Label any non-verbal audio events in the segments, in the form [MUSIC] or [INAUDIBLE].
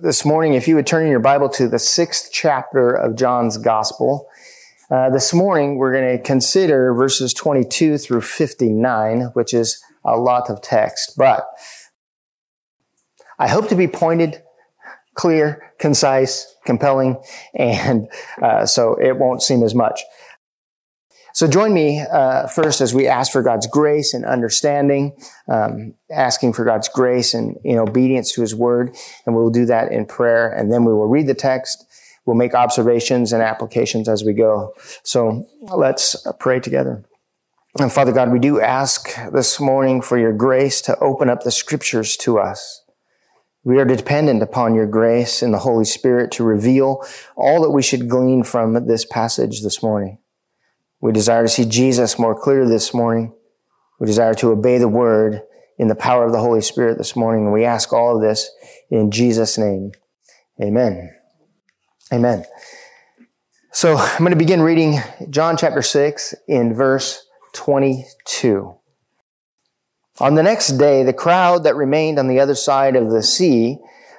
this morning, if you would turn in your Bible to the sixth chapter of John's Gospel. Uh, this morning, we're going to consider verses 22 through 59, which is a lot of text, but I hope to be pointed, clear, concise, compelling, and uh, so it won't seem as much. So join me uh, first as we ask for God's grace and understanding, um, asking for God's grace and in obedience to His Word, and we'll do that in prayer, and then we will read the text. We'll make observations and applications as we go. So let's pray together. And Father God, we do ask this morning for your grace to open up the Scriptures to us. We are dependent upon your grace and the Holy Spirit to reveal all that we should glean from this passage this morning. We desire to see Jesus more clearly this morning. We desire to obey the word in the power of the Holy Spirit this morning. And we ask all of this in Jesus' name. Amen. Amen. So I'm going to begin reading John chapter 6 in verse 22. On the next day, the crowd that remained on the other side of the sea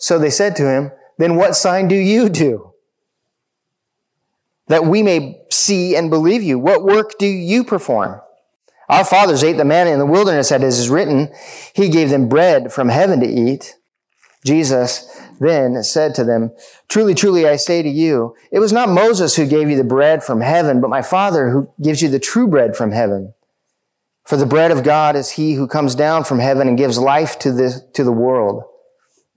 So they said to him, Then what sign do you do? That we may see and believe you. What work do you perform? Our fathers ate the manna in the wilderness, as is written, He gave them bread from heaven to eat. Jesus then said to them, Truly, truly, I say to you, it was not Moses who gave you the bread from heaven, but my Father who gives you the true bread from heaven. For the bread of God is he who comes down from heaven and gives life to the, to the world.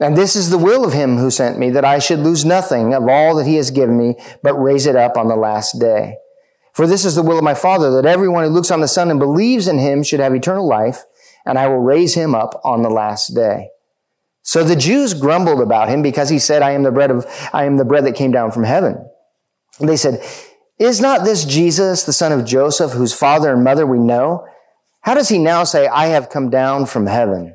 And this is the will of him who sent me, that I should lose nothing of all that he has given me, but raise it up on the last day. For this is the will of my Father, that everyone who looks on the Son and believes in him should have eternal life, and I will raise him up on the last day. So the Jews grumbled about him because he said, I am the bread of, I am the bread that came down from heaven. And they said, is not this Jesus, the son of Joseph, whose father and mother we know? How does he now say, I have come down from heaven?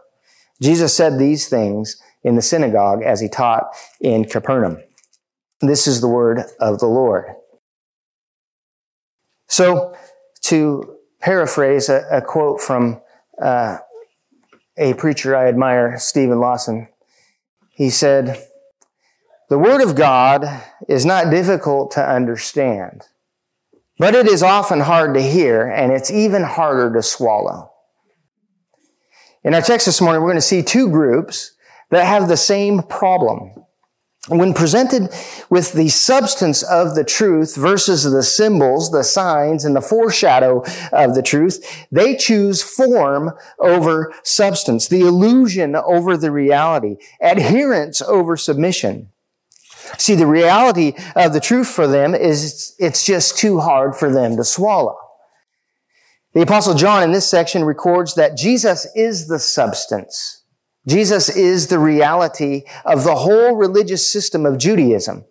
Jesus said these things in the synagogue as he taught in Capernaum. This is the word of the Lord. So, to paraphrase a, a quote from uh, a preacher I admire, Steven Lawson, he said, The Word of God is not difficult to understand, but it is often hard to hear, and it's even harder to swallow. In our text this morning, we're going to see two groups that have the same problem. When presented with the substance of the truth versus the symbols, the signs, and the foreshadow of the truth, they choose form over substance, the illusion over the reality, adherence over submission. See, the reality of the truth for them is it's just too hard for them to swallow. The apostle John in this section records that Jesus is the substance Jesus is the reality of the whole religious system of Judaism.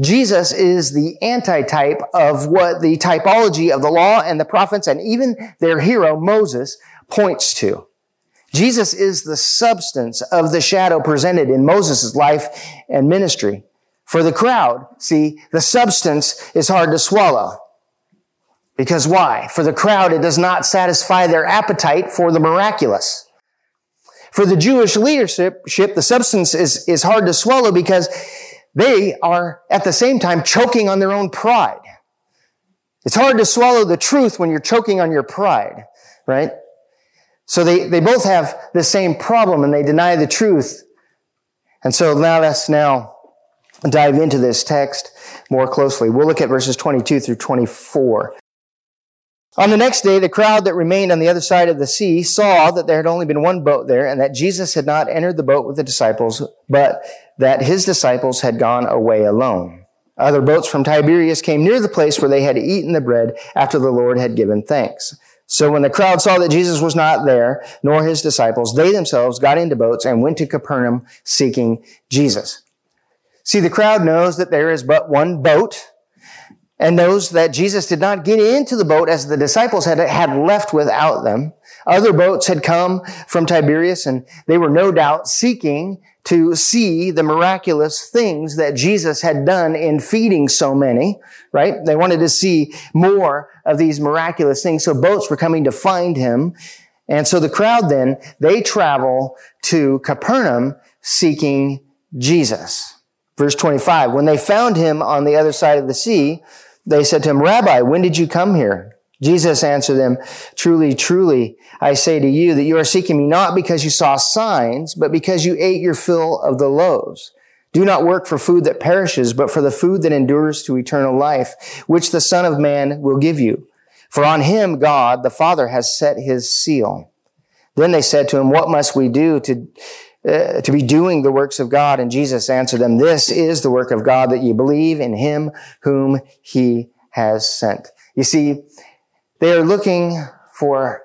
Jesus is the antitype of what the typology of the law and the prophets and even their hero, Moses, points to. Jesus is the substance of the shadow presented in Moses' life and ministry. For the crowd, see, the substance is hard to swallow. Because why? For the crowd, it does not satisfy their appetite for the miraculous. For the Jewish leadership, the substance is, is hard to swallow because they are at the same time choking on their own pride. It's hard to swallow the truth when you're choking on your pride, right? So they, they both have the same problem and they deny the truth. And so now let's now dive into this text more closely. We'll look at verses 22 through 24. On the next day, the crowd that remained on the other side of the sea saw that there had only been one boat there and that Jesus had not entered the boat with the disciples, but that his disciples had gone away alone. Other boats from Tiberias came near the place where they had eaten the bread after the Lord had given thanks. So when the crowd saw that Jesus was not there, nor his disciples, they themselves got into boats and went to Capernaum seeking Jesus. See, the crowd knows that there is but one boat and those that Jesus did not get into the boat as the disciples had, had left without them. Other boats had come from Tiberias and they were no doubt seeking to see the miraculous things that Jesus had done in feeding so many, right? They wanted to see more of these miraculous things. So boats were coming to find him. And so the crowd then, they travel to Capernaum seeking Jesus. Verse 25, when they found him on the other side of the sea, they said to him, Rabbi, when did you come here? Jesus answered them, Truly, truly, I say to you that you are seeking me not because you saw signs, but because you ate your fill of the loaves. Do not work for food that perishes, but for the food that endures to eternal life, which the Son of Man will give you. For on him God, the Father, has set his seal. Then they said to him, What must we do to uh, to be doing the works of God. And Jesus answered them, this is the work of God that you believe in him whom he has sent. You see, they are looking for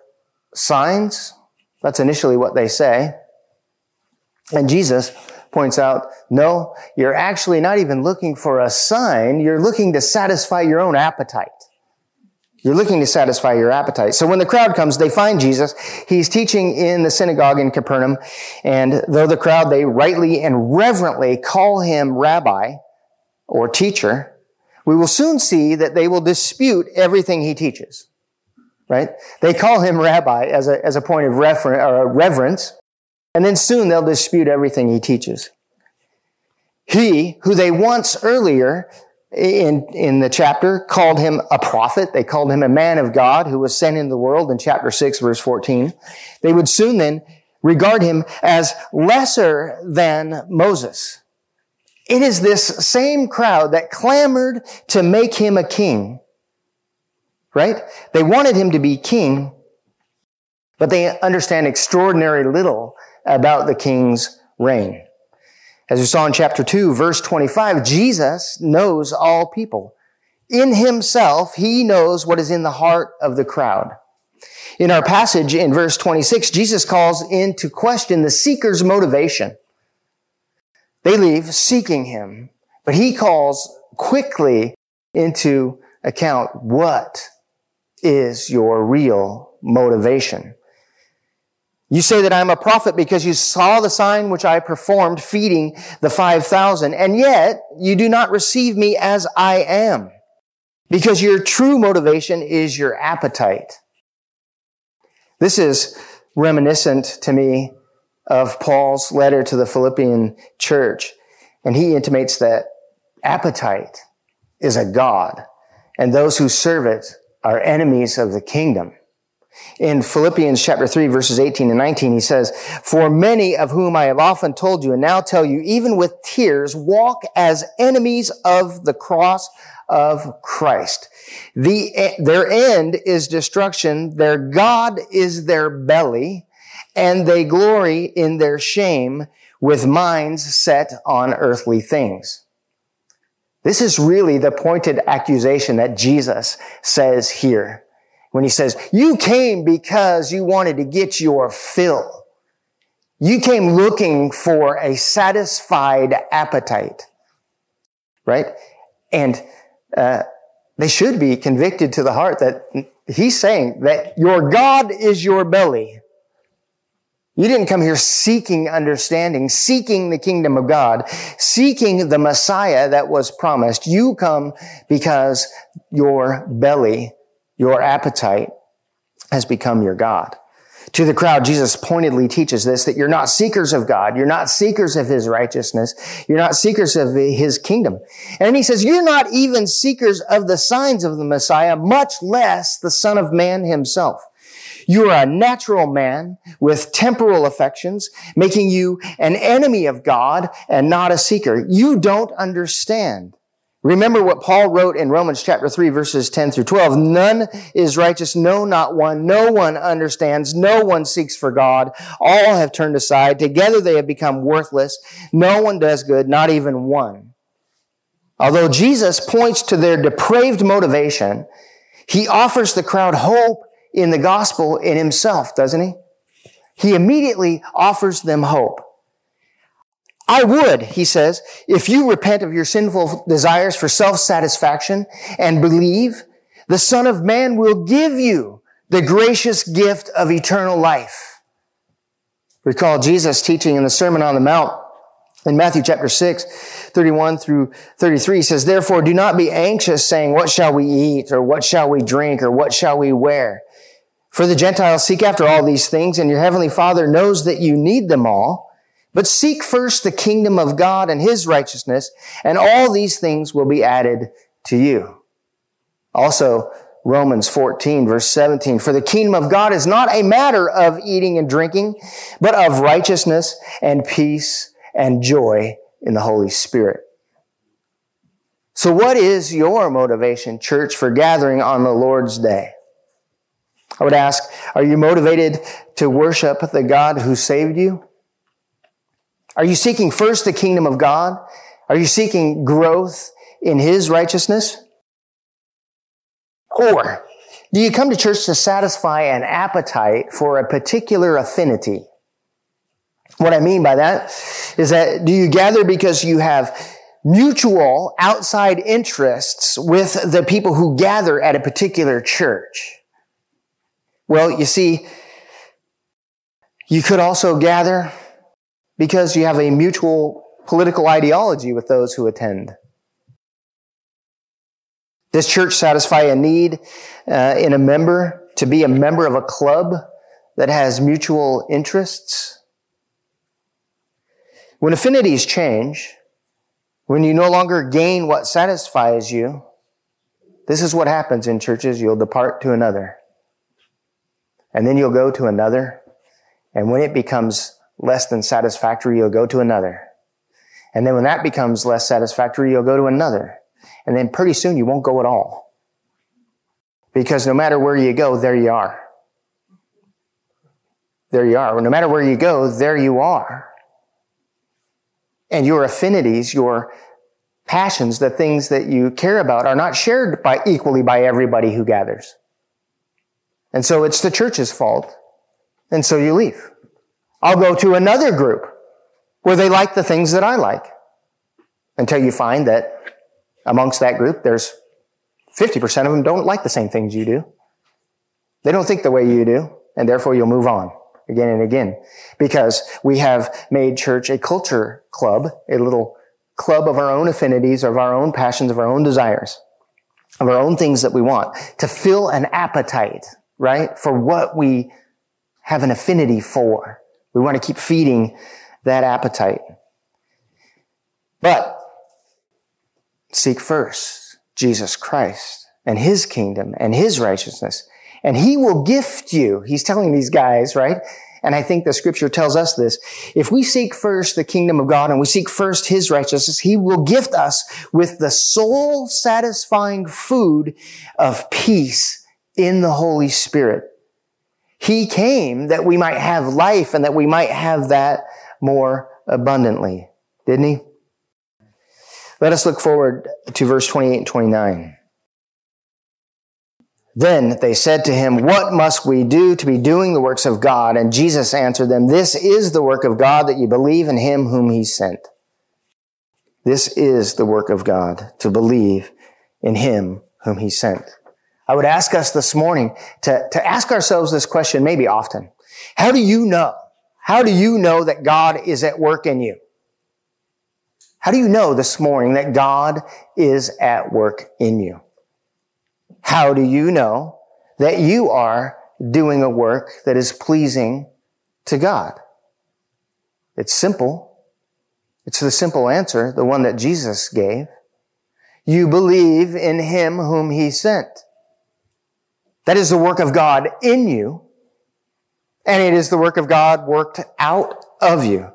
signs. That's initially what they say. And Jesus points out, no, you're actually not even looking for a sign. You're looking to satisfy your own appetite. You're looking to satisfy your appetite. So when the crowd comes, they find Jesus. He's teaching in the synagogue in Capernaum. And though the crowd, they rightly and reverently call him rabbi or teacher, we will soon see that they will dispute everything he teaches. Right? They call him rabbi as a, as a point of refer- or reverence. And then soon they'll dispute everything he teaches. He, who they once earlier in, in the chapter called him a prophet. They called him a man of God who was sent into the world in chapter 6 verse 14. They would soon then regard him as lesser than Moses. It is this same crowd that clamored to make him a king. Right? They wanted him to be king, but they understand extraordinary little about the king's reign. As we saw in chapter 2, verse 25, Jesus knows all people. In himself, he knows what is in the heart of the crowd. In our passage in verse 26, Jesus calls into question the seeker's motivation. They leave seeking him, but he calls quickly into account what is your real motivation. You say that I'm a prophet because you saw the sign which I performed feeding the 5,000, and yet you do not receive me as I am because your true motivation is your appetite. This is reminiscent to me of Paul's letter to the Philippian church, and he intimates that appetite is a God, and those who serve it are enemies of the kingdom. In Philippians chapter 3 verses 18 and 19, he says, For many of whom I have often told you and now tell you, even with tears, walk as enemies of the cross of Christ. The, eh, their end is destruction. Their God is their belly and they glory in their shame with minds set on earthly things. This is really the pointed accusation that Jesus says here when he says, you came because you wanted to get your fill. You came looking for a satisfied appetite, right? And uh, they should be convicted to the heart that he's saying that your God is your belly. You didn't come here seeking understanding, seeking the kingdom of God, seeking the Messiah that was promised. You come because your belly your appetite has become your God. To the crowd, Jesus pointedly teaches this, that you're not seekers of God. You're not seekers of His righteousness. You're not seekers of His kingdom. And he says, you're not even seekers of the signs of the Messiah, much less the Son of Man Himself. You are a natural man with temporal affections, making you an enemy of God and not a seeker. You don't understand Remember what Paul wrote in Romans chapter 3 verses 10 through 12. None is righteous, no, not one. No one understands. No one seeks for God. All have turned aside. Together they have become worthless. No one does good, not even one. Although Jesus points to their depraved motivation, he offers the crowd hope in the gospel in himself, doesn't he? He immediately offers them hope. I would, he says, if you repent of your sinful desires for self-satisfaction and believe, the Son of Man will give you the gracious gift of eternal life. Recall Jesus teaching in the Sermon on the Mount in Matthew chapter 6, 31 through 33, he says, Therefore do not be anxious saying, what shall we eat or what shall we drink or what shall we wear? For the Gentiles seek after all these things and your heavenly Father knows that you need them all. But seek first the kingdom of God and his righteousness, and all these things will be added to you. Also, Romans 14 verse 17, for the kingdom of God is not a matter of eating and drinking, but of righteousness and peace and joy in the Holy Spirit. So what is your motivation, church, for gathering on the Lord's day? I would ask, are you motivated to worship the God who saved you? Are you seeking first the kingdom of God? Are you seeking growth in His righteousness? Or do you come to church to satisfy an appetite for a particular affinity? What I mean by that is that do you gather because you have mutual outside interests with the people who gather at a particular church? Well, you see, you could also gather because you have a mutual political ideology with those who attend. Does church satisfy a need uh, in a member to be a member of a club that has mutual interests? When affinities change, when you no longer gain what satisfies you, this is what happens in churches. You'll depart to another. And then you'll go to another. And when it becomes less than satisfactory, you'll go to another. And then when that becomes less satisfactory, you'll go to another. And then pretty soon you won't go at all. Because no matter where you go, there you are. There you are. No matter where you go, there you are. And your affinities, your passions, the things that you care about are not shared by equally by everybody who gathers. And so it's the church's fault. And so you leave. I'll go to another group where they like the things that I like until you find that amongst that group, there's 50% of them don't like the same things you do. They don't think the way you do, and therefore you'll move on. again and again because we have made church a culture club, a little club of our own affinities, of our own passions, of our own desires, of our own things that we want to fill an appetite, right? For what we have an affinity for. We want to keep feeding that appetite. But seek first Jesus Christ and his kingdom and his righteousness. And he will gift you. He's telling these guys, right? And I think the scripture tells us this. If we seek first the kingdom of God and we seek first his righteousness, he will gift us with the soul satisfying food of peace in the Holy Spirit. He came that we might have life and that we might have that more abundantly. Didn't he? Let us look forward to verse 28 and 29. Then they said to him, What must we do to be doing the works of God? And Jesus answered them, This is the work of God that you believe in him whom he sent. This is the work of God, to believe in him whom he sent. I would ask us this morning to, to ask ourselves this question maybe often. How do you know? How do you know that God is at work in you? How do you know this morning that God is at work in you? How do you know that you are doing a work that is pleasing to God? It's simple. It's the simple answer, the one that Jesus gave. You believe in him whom he sent. That is the work of God in you. And it is the work of God worked out of you.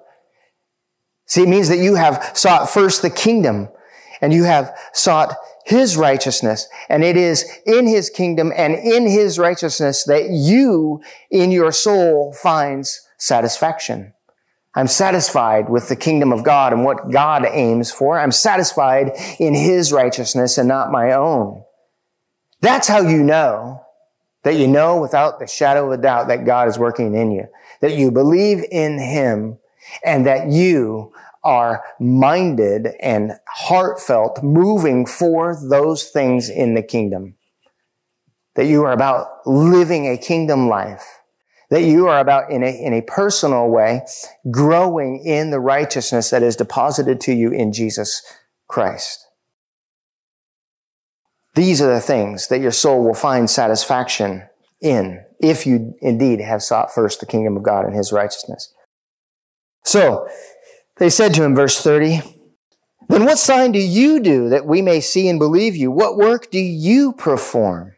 See, it means that you have sought first the kingdom and you have sought his righteousness. And it is in his kingdom and in his righteousness that you in your soul finds satisfaction. I'm satisfied with the kingdom of God and what God aims for. I'm satisfied in his righteousness and not my own. That's how you know that you know without the shadow of a doubt that God is working in you, that you believe in him and that you are minded and heartfelt, moving for those things in the kingdom. That you are about living a kingdom life. That you are about in a, in a personal way, growing in the righteousness that is deposited to you in Jesus Christ. These are the things that your soul will find satisfaction in if you indeed have sought first the kingdom of God and his righteousness. So, they said to him, verse 30, Then what sign do you do that we may see and believe you? What work do you perform?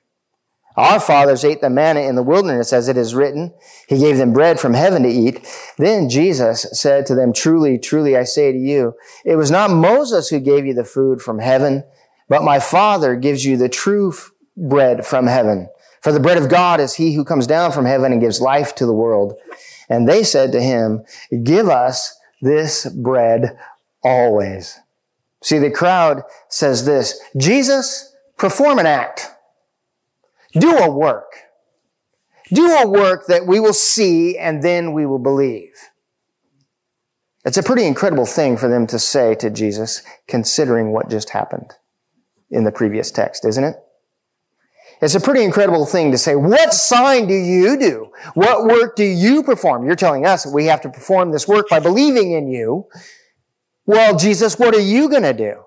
Our fathers ate the manna in the wilderness, as it is written. He gave them bread from heaven to eat. Then Jesus said to them, Truly, truly, I say to you, it was not Moses who gave you the food from heaven, but my Father gives you the true bread from heaven. For the bread of God is he who comes down from heaven and gives life to the world. And they said to him, Give us this bread always. See, the crowd says this, Jesus, perform an act. Do a work. Do a work that we will see and then we will believe. It's a pretty incredible thing for them to say to Jesus, considering what just happened in the previous text, isn't it? It's a pretty incredible thing to say, what sign do you do? What work do you perform? You're telling us we have to perform this work by believing in you. Well, Jesus, what are you going to do?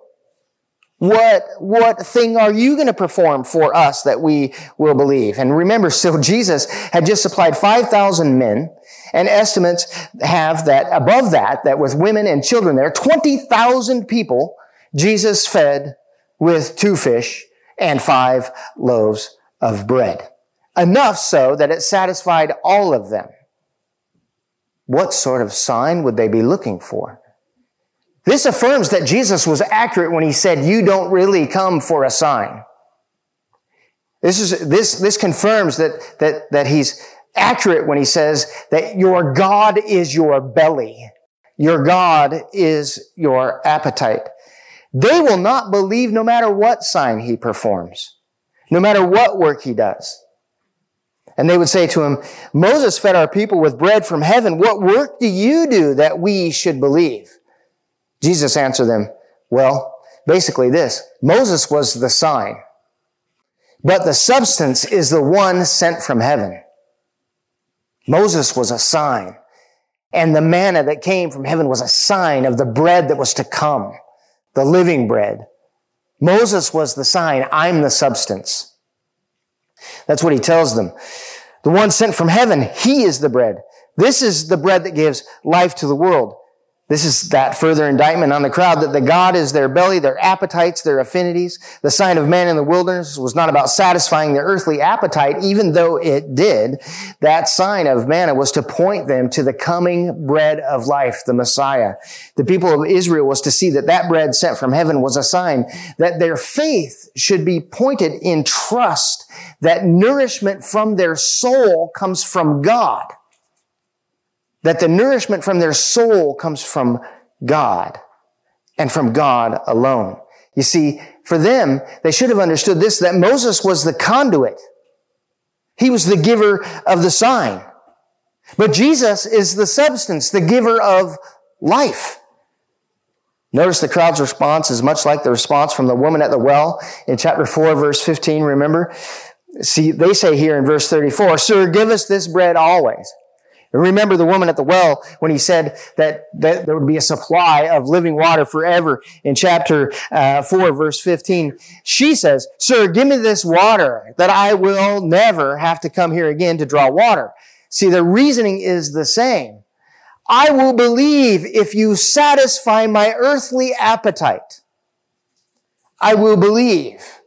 What, what thing are you going to perform for us that we will believe? And remember, [LAUGHS] still Jesus had just supplied 5,000 men and estimates have that above that, that with women and children there, 20,000 people Jesus fed with two fish and five loaves of bread. Enough so that it satisfied all of them. What sort of sign would they be looking for? This affirms that Jesus was accurate when he said, you don't really come for a sign. This is, this, this confirms that, that, that he's accurate when he says that your God is your belly. Your God is your appetite. They will not believe no matter what sign he performs, no matter what work he does. And they would say to him, Moses fed our people with bread from heaven. What work do you do that we should believe? Jesus answered them, well, basically this, Moses was the sign, but the substance is the one sent from heaven. Moses was a sign. And the manna that came from heaven was a sign of the bread that was to come, the living bread. Moses was the sign. I'm the substance. That's what he tells them. The one sent from heaven, he is the bread. This is the bread that gives life to the world. This is that further indictment on the crowd that the God is their belly, their appetites, their affinities. The sign of man in the wilderness was not about satisfying their earthly appetite, even though it did. That sign of manna was to point them to the coming bread of life, the Messiah. The people of Israel was to see that that bread sent from heaven was a sign that their faith should be pointed in trust that nourishment from their soul comes from God that the nourishment from their soul comes from God and from God alone. You see, for them, they should have understood this, that Moses was the conduit. He was the giver of the sign. But Jesus is the substance, the giver of life. Notice the crowd's response is much like the response from the woman at the well in chapter 4, verse 15, remember? See, they say here in verse 34, Sir, give us this bread always. Remember the woman at the well when he said that, that there would be a supply of living water forever in chapter uh, 4, verse 15. She says, Sir, give me this water that I will never have to come here again to draw water. See, the reasoning is the same. I will believe if you satisfy my earthly appetite. I will believe.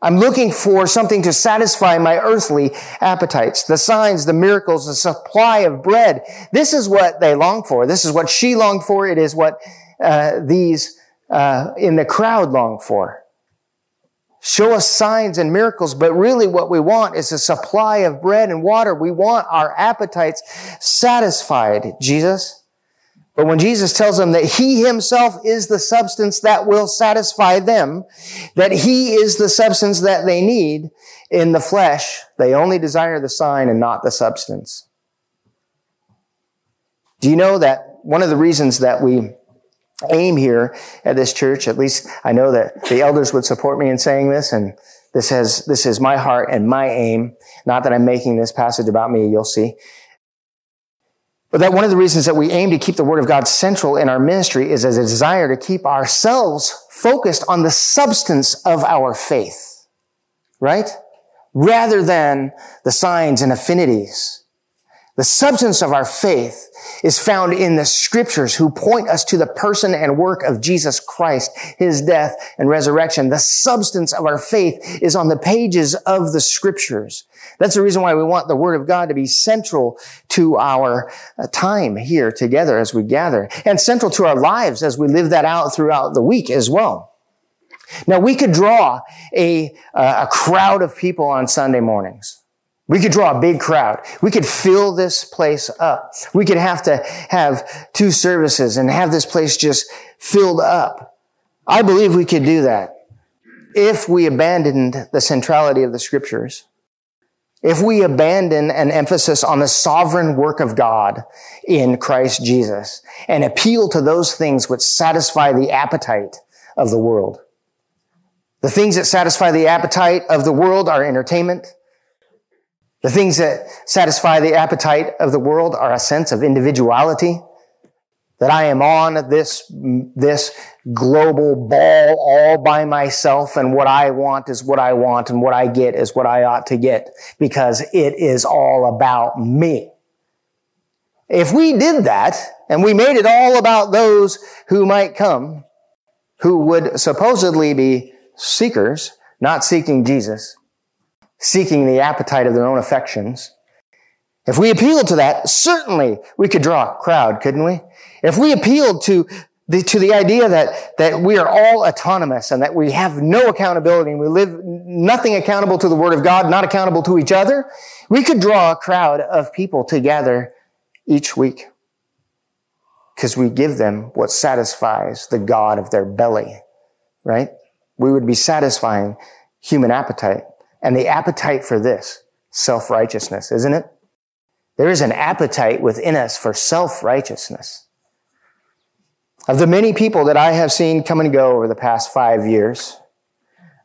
I'm looking for something to satisfy my earthly appetites. The signs, the miracles, the supply of bread. This is what they long for. This is what she longed for. It is what uh, these uh, in the crowd long for. Show us signs and miracles, but really what we want is a supply of bread and water. We want our appetites satisfied, Jesus. But when Jesus tells them that he himself is the substance that will satisfy them, that he is the substance that they need in the flesh, they only desire the sign and not the substance. Do you know that one of the reasons that we aim here at this church, at least I know that the elders would support me in saying this, and this has, this is my heart and my aim. Not that I'm making this passage about me, you'll see. But that one of the reasons that we aim to keep the Word of God central in our ministry is as a desire to keep ourselves focused on the substance of our faith, right? Rather than the signs and affinities. The substance of our faith is found in the scriptures who point us to the person and work of Jesus Christ, his death and resurrection. The substance of our faith is on the pages of the scriptures. That's the reason why we want the Word of God to be central to our uh, time here together as we gather and central to our lives as we live that out throughout the week as well. Now we could draw a, uh, a crowd of people on Sunday mornings. We could draw a big crowd. We could fill this place up. We could have to have two services and have this place just filled up. I believe we could do that if we abandoned the centrality of the scriptures if we abandon an emphasis on the sovereign work of God in Christ Jesus and appeal to those things which satisfy the appetite of the world. The things that satisfy the appetite of the world are entertainment. The things that satisfy the appetite of the world are a sense of individuality that I am on this, this global ball all by myself and what I want is what I want and what I get is what I ought to get because it is all about me. If we did that and we made it all about those who might come, who would supposedly be seekers, not seeking Jesus, seeking the appetite of their own affections, if we appealed to that, certainly we could draw a crowd, couldn't we? If we appealed to the, to the idea that, that we are all autonomous and that we have no accountability and we live nothing accountable to the Word of God, not accountable to each other, we could draw a crowd of people together each week. Because we give them what satisfies the God of their belly, right? We would be satisfying human appetite. And the appetite for this, self-righteousness, isn't it? There is an appetite within us for self-righteousness. Of the many people that I have seen come and go over the past five years,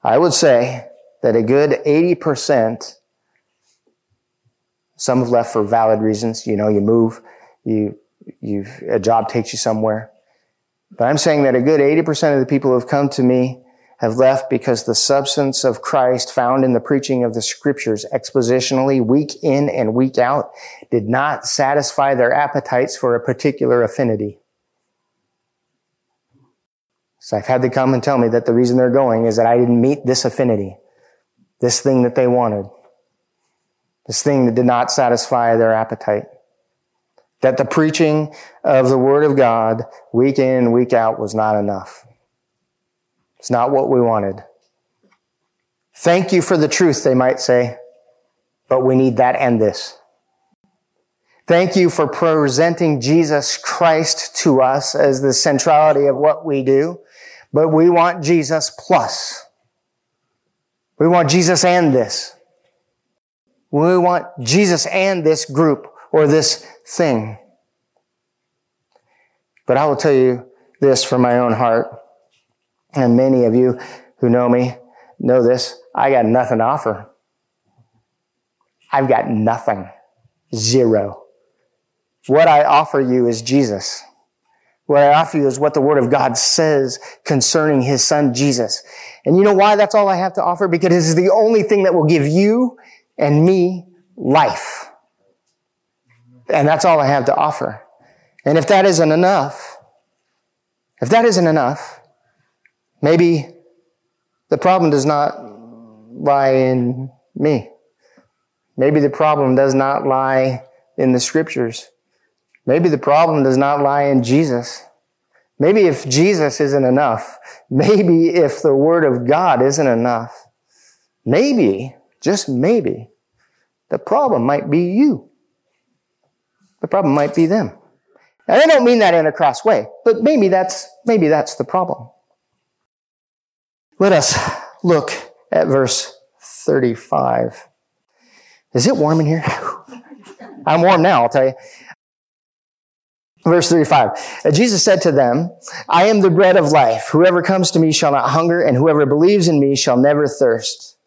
I would say that a good 80% Some have left for valid reasons. You know, you move, you—you've a job takes you somewhere. But I'm saying that a good 80% of the people who have come to me have left because the substance of Christ found in the preaching of the scriptures expositionally week in and week out did not satisfy their appetites for a particular affinity. So I've had to come and tell me that the reason they're going is that I didn't meet this affinity, this thing that they wanted, this thing that did not satisfy their appetite. That the preaching of the Word of God week in and week out was not enough. It's not what we wanted. Thank you for the truth, they might say, but we need that and this. Thank you for presenting Jesus Christ to us as the centrality of what we do. But we want Jesus plus. We want Jesus and this. We want Jesus and this group or this thing. But I will tell you this from my own heart, and many of you who know me know this. I got nothing to offer. I've got nothing. Zero. What I offer you is Jesus. What I offer you is what the Word of God says concerning His Son Jesus. And you know why that's all I have to offer? Because it is the only thing that will give you and me life. And that's all I have to offer. And if that isn't enough, if that isn't enough, maybe the problem does not lie in me. Maybe the problem does not lie in the scriptures. Maybe the problem does not lie in Jesus. Maybe if Jesus isn't enough, [LAUGHS] maybe if the Word of God isn't enough, maybe, just maybe, the problem might be you. The problem might be them. And I don't mean that in a cross way, but maybe that's, maybe that's the problem. Let us look at verse 35. Is it warm in here? [LAUGHS] I'm warm now, I'll tell you. Verse 35. Jesus said to them, I am the bread of life. Whoever comes to me shall not hunger, and whoever believes in me shall never thirst.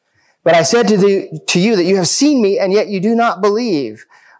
But I said to, the, to you that you have seen me, and yet you do not believe.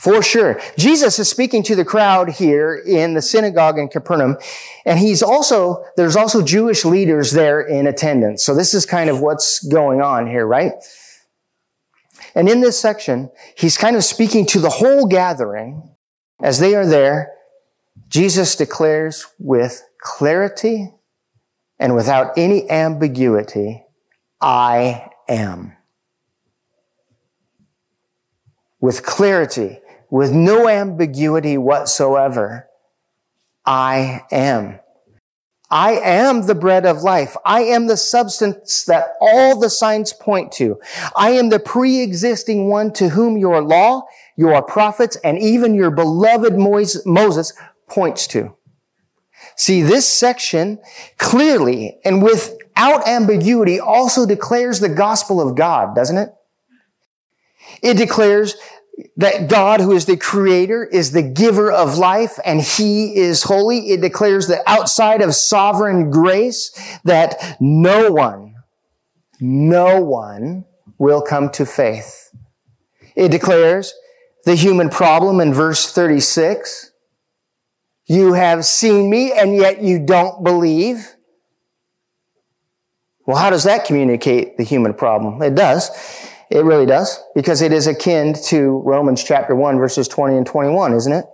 For sure. Jesus is speaking to the crowd here in the synagogue in Capernaum. And he's also, there's also Jewish leaders there in attendance. So this is kind of what's going on here, right? And in this section, he's kind of speaking to the whole gathering as they are there. Jesus declares with clarity and without any ambiguity, I am. With clarity with no ambiguity whatsoever. I am. I am the bread of life. I am the substance that all the signs point to. I am the pre-existing one to whom your law, your prophets, and even your beloved Moses points to. See, this section clearly and without ambiguity also declares the gospel of God, doesn't it? It declares that God, who is the creator, is the giver of life and he is holy. It declares that outside of sovereign grace, that no one, no one will come to faith. It declares the human problem in verse 36. You have seen me and yet you don't believe. Well, how does that communicate the human problem? It does. It really does, because it is akin to Romans chapter 1 verses 20 and 21, isn't it?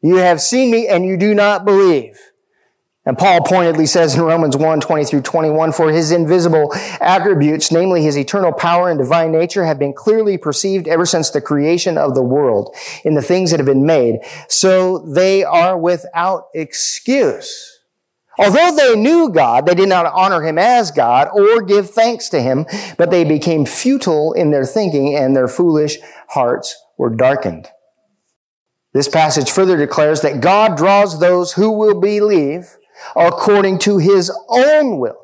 You have seen me and you do not believe. And Paul pointedly says in Romans 1, 20 through 21, for his invisible attributes, namely his eternal power and divine nature, have been clearly perceived ever since the creation of the world in the things that have been made. So they are without excuse. Although they knew God, they did not honor him as God or give thanks to him, but they became futile in their thinking and their foolish hearts were darkened. This passage further declares that God draws those who will believe according to his own will.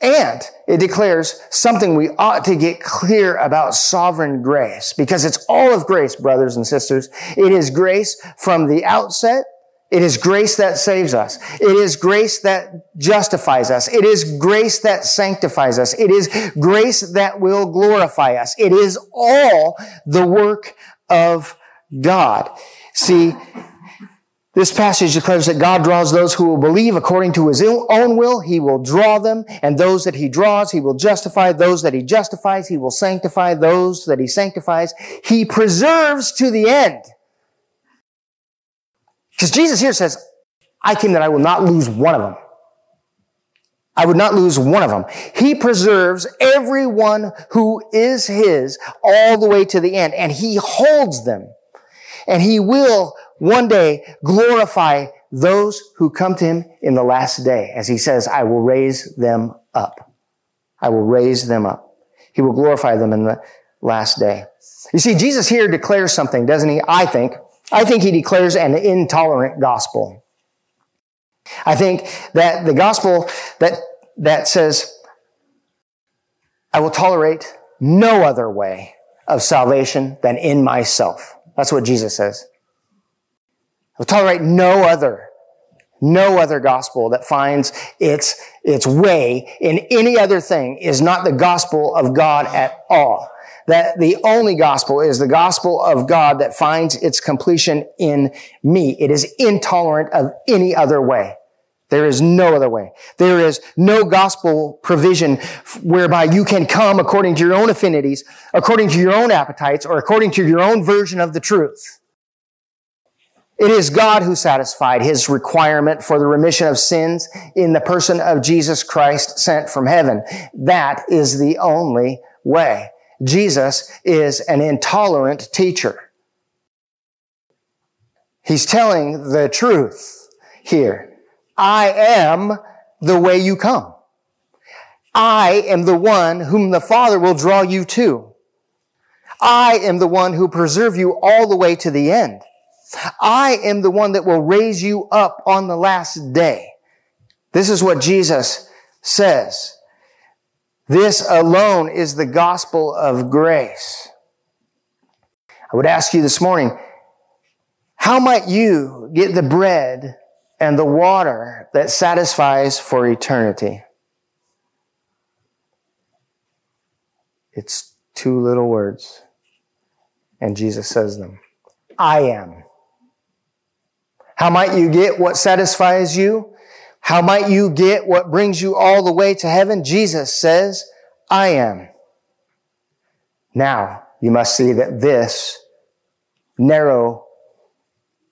And it declares something we ought to get clear about sovereign grace because it's all of grace, brothers and sisters. It is grace from the outset. It is grace that saves us. It is grace that justifies us. It is grace that sanctifies us. It is grace that will glorify us. It is all the work of God. See, this passage declares that God draws those who will believe according to his own will. He will draw them, and those that he draws, he will justify. Those that he justifies, he will sanctify. Those that he sanctifies, he preserves to the end. Because Jesus here says, I came that I will not lose one of them. I would not lose one of them. He preserves everyone who is his all the way to the end, and he holds them. And he will one day glorify those who come to him in the last day. As he says, I will raise them up. I will raise them up. He will glorify them in the last day. You see, Jesus here declares something, doesn't he? I think. I think he declares an intolerant gospel. I think that the gospel that, that says, I will tolerate no other way of salvation than in myself. That's what Jesus says. I will tolerate no other, no other gospel that finds its, its way in any other thing is not the gospel of God at all that the only gospel is the gospel of God that finds its completion in me. It is intolerant of any other way. There is no other way. There is no gospel provision whereby you can come according to your own affinities, according to your own appetites, or according to your own version of the truth. It is God who satisfied his requirement for the remission of sins in the person of Jesus Christ sent from heaven. That is the only way. Jesus is an intolerant teacher. He's telling the truth here. I am the way you come. I am the one whom the Father will draw you to. I am the one who preserve you all the way to the end. I am the one that will raise you up on the last day. This is what Jesus says. This alone is the gospel of grace. I would ask you this morning, how might you get the bread and the water that satisfies for eternity? It's two little words, and Jesus says them. I am. How might you get what satisfies you? How might you get what brings you all the way to heaven? Jesus says, I am. Now, you must see that this narrow,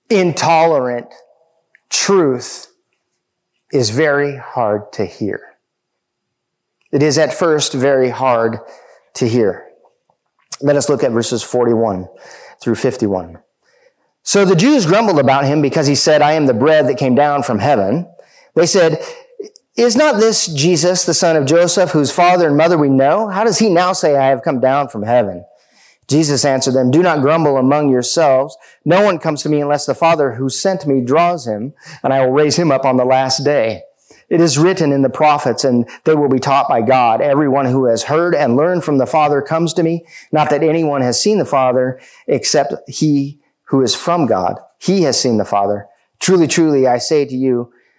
intolerant truth is very hard to hear. It is at first very hard to hear. Let us look at verses 41 through 51. So the Jews grumbled about him because he said, I am the bread that came down from heaven. They said, is not this Jesus, the son of Joseph, whose father and mother we know? How does he now say, I have come down from heaven? Jesus answered them, Do not grumble among yourselves. No one comes to me unless the Father who sent me draws him, and I will raise him up on the last day. It is written in the prophets, and they will be taught by God. Everyone who has heard and learned from the Father comes to me. Not that anyone has seen the Father, except he who is from God. He has seen the Father. Truly, truly, I say to you,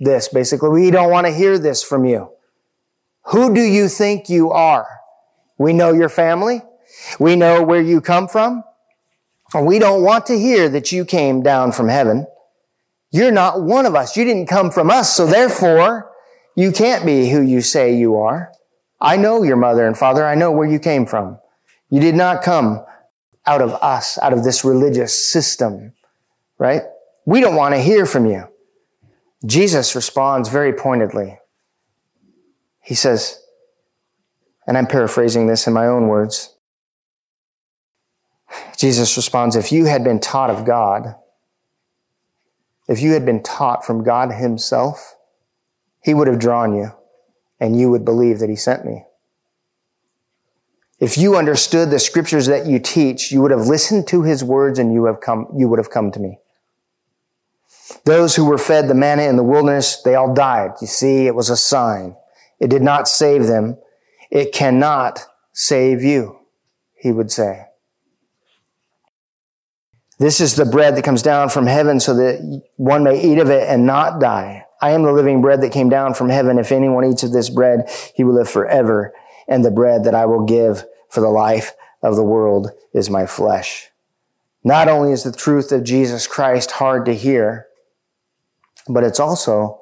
this. Basically, we don't want to hear this from you. Who do you think you are? We know your family. We know where you come from. We don't want to hear that you came down from heaven. You're not one of us. You didn't come from us. So therefore, you can't be who you say you are. I know your mother and father. I know where you came from. You did not come out of us, out of this religious system, right? We don't want to hear from you. Jesus responds very pointedly. He says, and I'm paraphrasing this in my own words. Jesus responds, if you had been taught of God, if you had been taught from God himself, he would have drawn you and you would believe that he sent me. If you understood the scriptures that you teach, you would have listened to his words and you have come, you would have come to me. Those who were fed the manna in the wilderness, they all died. You see, it was a sign. It did not save them. It cannot save you, he would say. This is the bread that comes down from heaven so that one may eat of it and not die. I am the living bread that came down from heaven. If anyone eats of this bread, he will live forever. And the bread that I will give for the life of the world is my flesh. Not only is the truth of Jesus Christ hard to hear, but it's also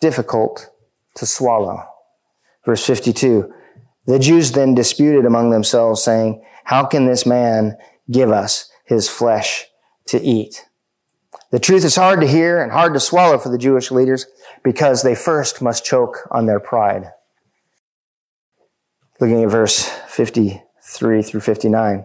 difficult to swallow. Verse 52. The Jews then disputed among themselves saying, how can this man give us his flesh to eat? The truth is hard to hear and hard to swallow for the Jewish leaders because they first must choke on their pride. Looking at verse 53 through 59.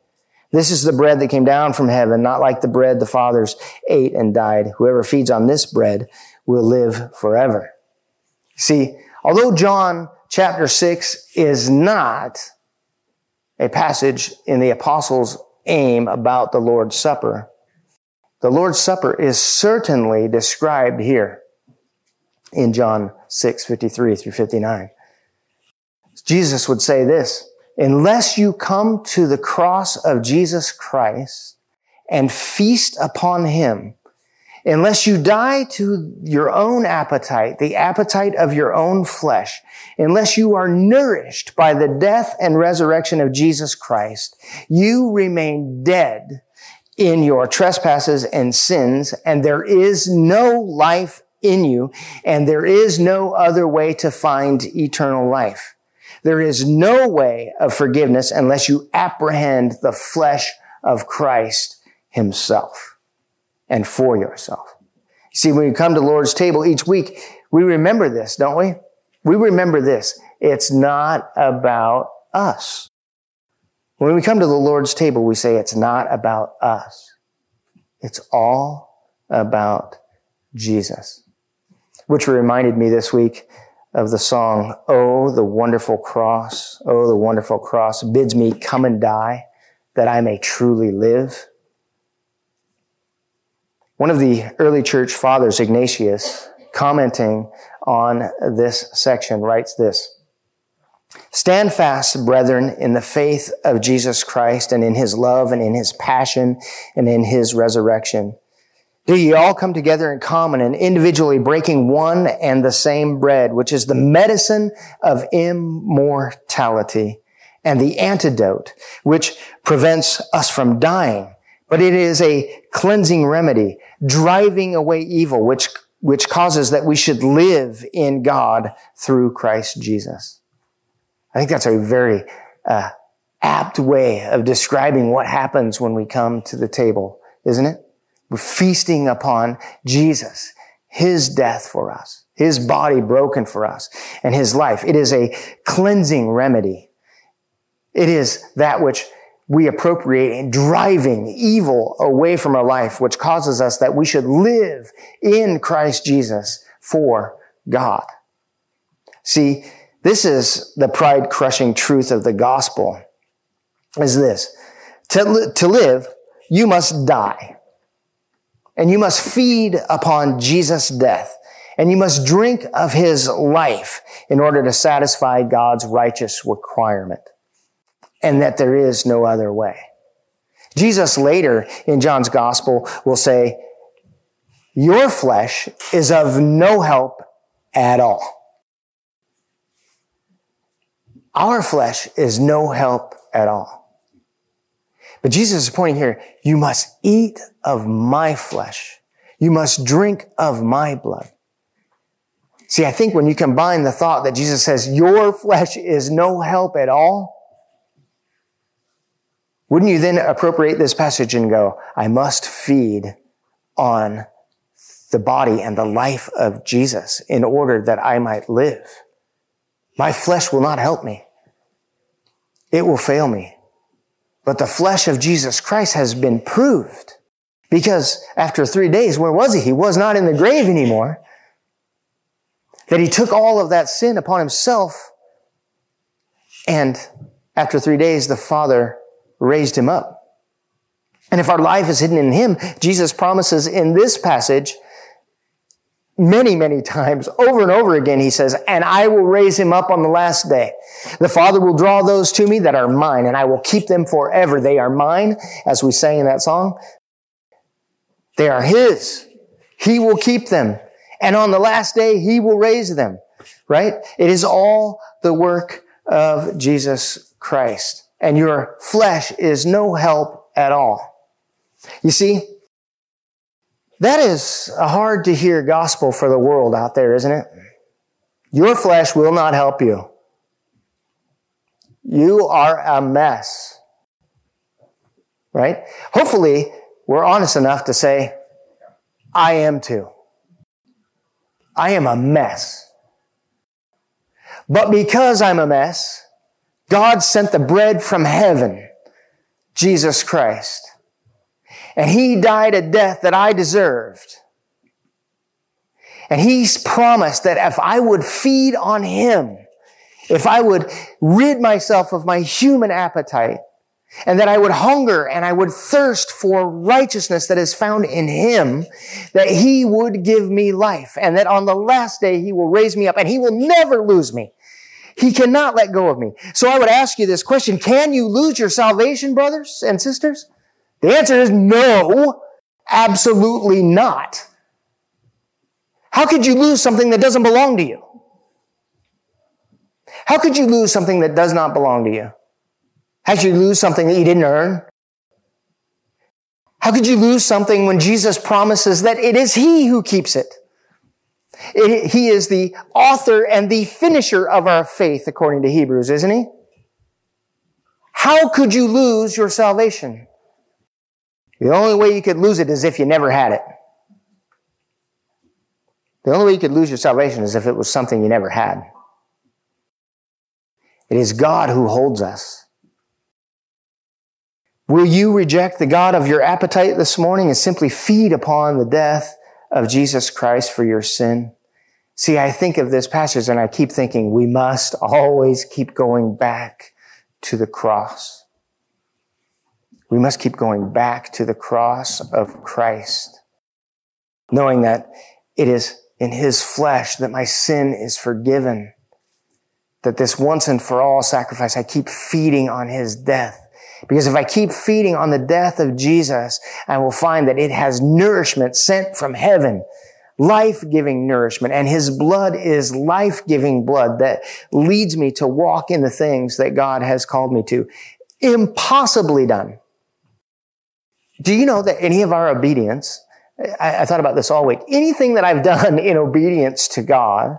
This is the bread that came down from heaven, not like the bread the fathers ate and died. Whoever feeds on this bread will live forever. See, although John chapter 6 is not a passage in the apostles' aim about the Lord's Supper, the Lord's Supper is certainly described here in John 6, 53 through 59. Jesus would say this, unless you come to the cross of Jesus Christ and feast upon him, unless you die to your own appetite, the appetite of your own flesh, unless you are nourished by the death and resurrection of Jesus Christ, you remain dead in your trespasses and sins, and there is no life in you, and there is no other way to find eternal life. There is no way of forgiveness unless you apprehend the flesh of Christ himself and for yourself. See, when we come to Lord's table each week, we remember this, don't we? We remember this. It's not about us. When we come to the Lord's table, we say it's not about us. It's all about Jesus. Which reminded me this week of the song, Oh, the wonderful cross, oh, the wonderful cross bids me come and die that I may truly live. One of the early church fathers, Ignatius, commenting on this section, writes this. Stand fast, brethren, in the faith of Jesus Christ and in his love and in his passion and in his resurrection do ye all come together in common and individually breaking one and the same bread, which is the medicine of immortality and the antidote, which prevents us from dying. But it is a cleansing remedy, driving away evil, which, which causes that we should live in God through Christ Jesus. I think that's a very uh, apt way of describing what happens when we come to the table, isn't it? We're feasting upon Jesus, His death for us, His body broken for us, and His life. It is a cleansing remedy. It is that which we appropriate in driving evil away from our life, which causes us that we should live in Christ Jesus for God. See, this is the pride crushing truth of the gospel is this. To, to live, you must die. And you must feed upon Jesus' death. And you must drink of his life in order to satisfy God's righteous requirement. And that there is no other way. Jesus later in John's gospel will say, your flesh is of no help at all. Our flesh is no help at all. But Jesus is pointing here, you must eat of my flesh. You must drink of my blood. See, I think when you combine the thought that Jesus says, your flesh is no help at all, wouldn't you then appropriate this passage and go, I must feed on the body and the life of Jesus in order that I might live? My flesh will not help me. It will fail me. But the flesh of Jesus Christ has been proved. Because after three days, where was he? He was not in the grave anymore. That he took all of that sin upon himself. And after three days, the Father raised him up. And if our life is hidden in him, Jesus promises in this passage many, many times, over and over again, he says, and I will raise him up on the last day. The Father will draw those to me that are mine, and I will keep them forever. They are mine, as we sang in that song. They are his. He will keep them. And on the last day, he will raise them. Right? It is all the work of Jesus Christ. And your flesh is no help at all. You see, that is a hard to hear gospel for the world out there, isn't it? Your flesh will not help you. You are a mess. Right? Hopefully, we're honest enough to say, I am too. I am a mess. But because I'm a mess, God sent the bread from heaven, Jesus Christ. And he died a death that I deserved. And he's promised that if I would feed on him, if I would rid myself of my human appetite, and that I would hunger and I would thirst for righteousness that is found in him, that he would give me life, and that on the last day he will raise me up, and he will never lose me. He cannot let go of me. So I would ask you this question, can you lose your salvation, brothers and sisters? The answer is no, absolutely not. How could you lose something that doesn't belong to you? How could you lose something that does not belong to you? How could you lose something that you didn't earn? How could you lose something when Jesus promises that it is He who keeps it? it? He is the author and the finisher of our faith, according to Hebrews, isn't He? How could you lose your salvation? The only way you could lose it is if you never had it. The only way you could lose your salvation is if it was something you never had. It is God who holds us. Will you reject the God of your appetite this morning and simply feed upon the death of Jesus Christ for your sin? See, I think of this passage and I keep thinking we must always keep going back to the cross. We must keep going back to the cross of Christ, knowing that it is in his flesh that my sin is forgiven. That this once and for all sacrifice, I keep feeding on his death. Because if I keep feeding on the death of Jesus, I will find that it has nourishment sent from heaven, life-giving nourishment, and his blood is life-giving blood that leads me to walk in the things that God has called me to. Impossibly done do you know that any of our obedience, I, I, thought about this all week, anything that I've done in obedience to God,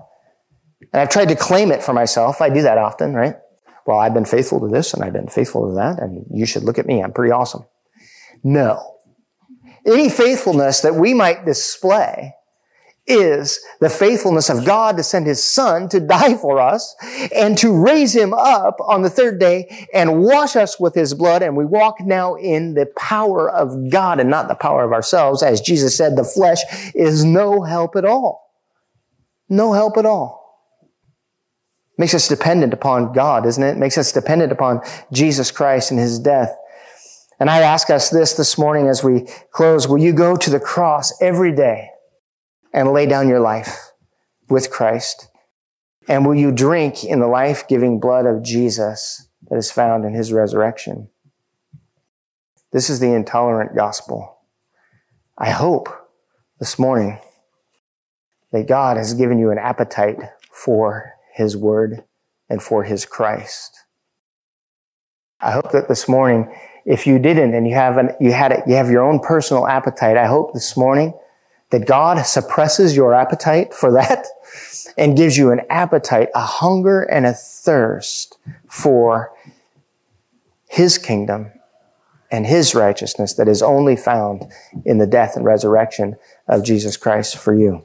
and I've tried to claim it for myself, I do that often, right? Well, I've been faithful to this and I've been faithful to that, and you should look at me, I'm pretty awesome. No. Any faithfulness that we might display is the faithfulness of God to send his son to die for us and to raise him up on the third day and wash us with his blood. And we walk now in the power of God and not the power of ourselves. As Jesus said, the flesh is no help at all. No help at all. Makes us dependent upon God, isn't it? Makes us dependent upon Jesus Christ and his death. And I ask us this this morning as we close. Will you go to the cross every day? And lay down your life with Christ? And will you drink in the life giving blood of Jesus that is found in his resurrection? This is the intolerant gospel. I hope this morning that God has given you an appetite for His Word and for His Christ. I hope that this morning, if you didn't and you haven't, you had it, you have your own personal appetite. I hope this morning that God suppresses your appetite for that [LAUGHS] and gives you an appetite, a hunger and a thirst for His kingdom and His righteousness that is only found in the death and resurrection of Jesus Christ for you.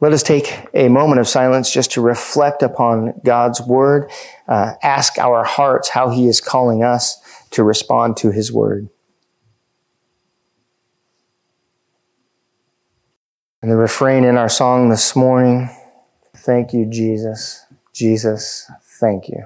Let us take a moment of silence just to reflect upon God's word, uh, ask our hearts how He is calling us to respond to His word. And the refrain in our song this morning, thank you, Jesus. Jesus, thank you.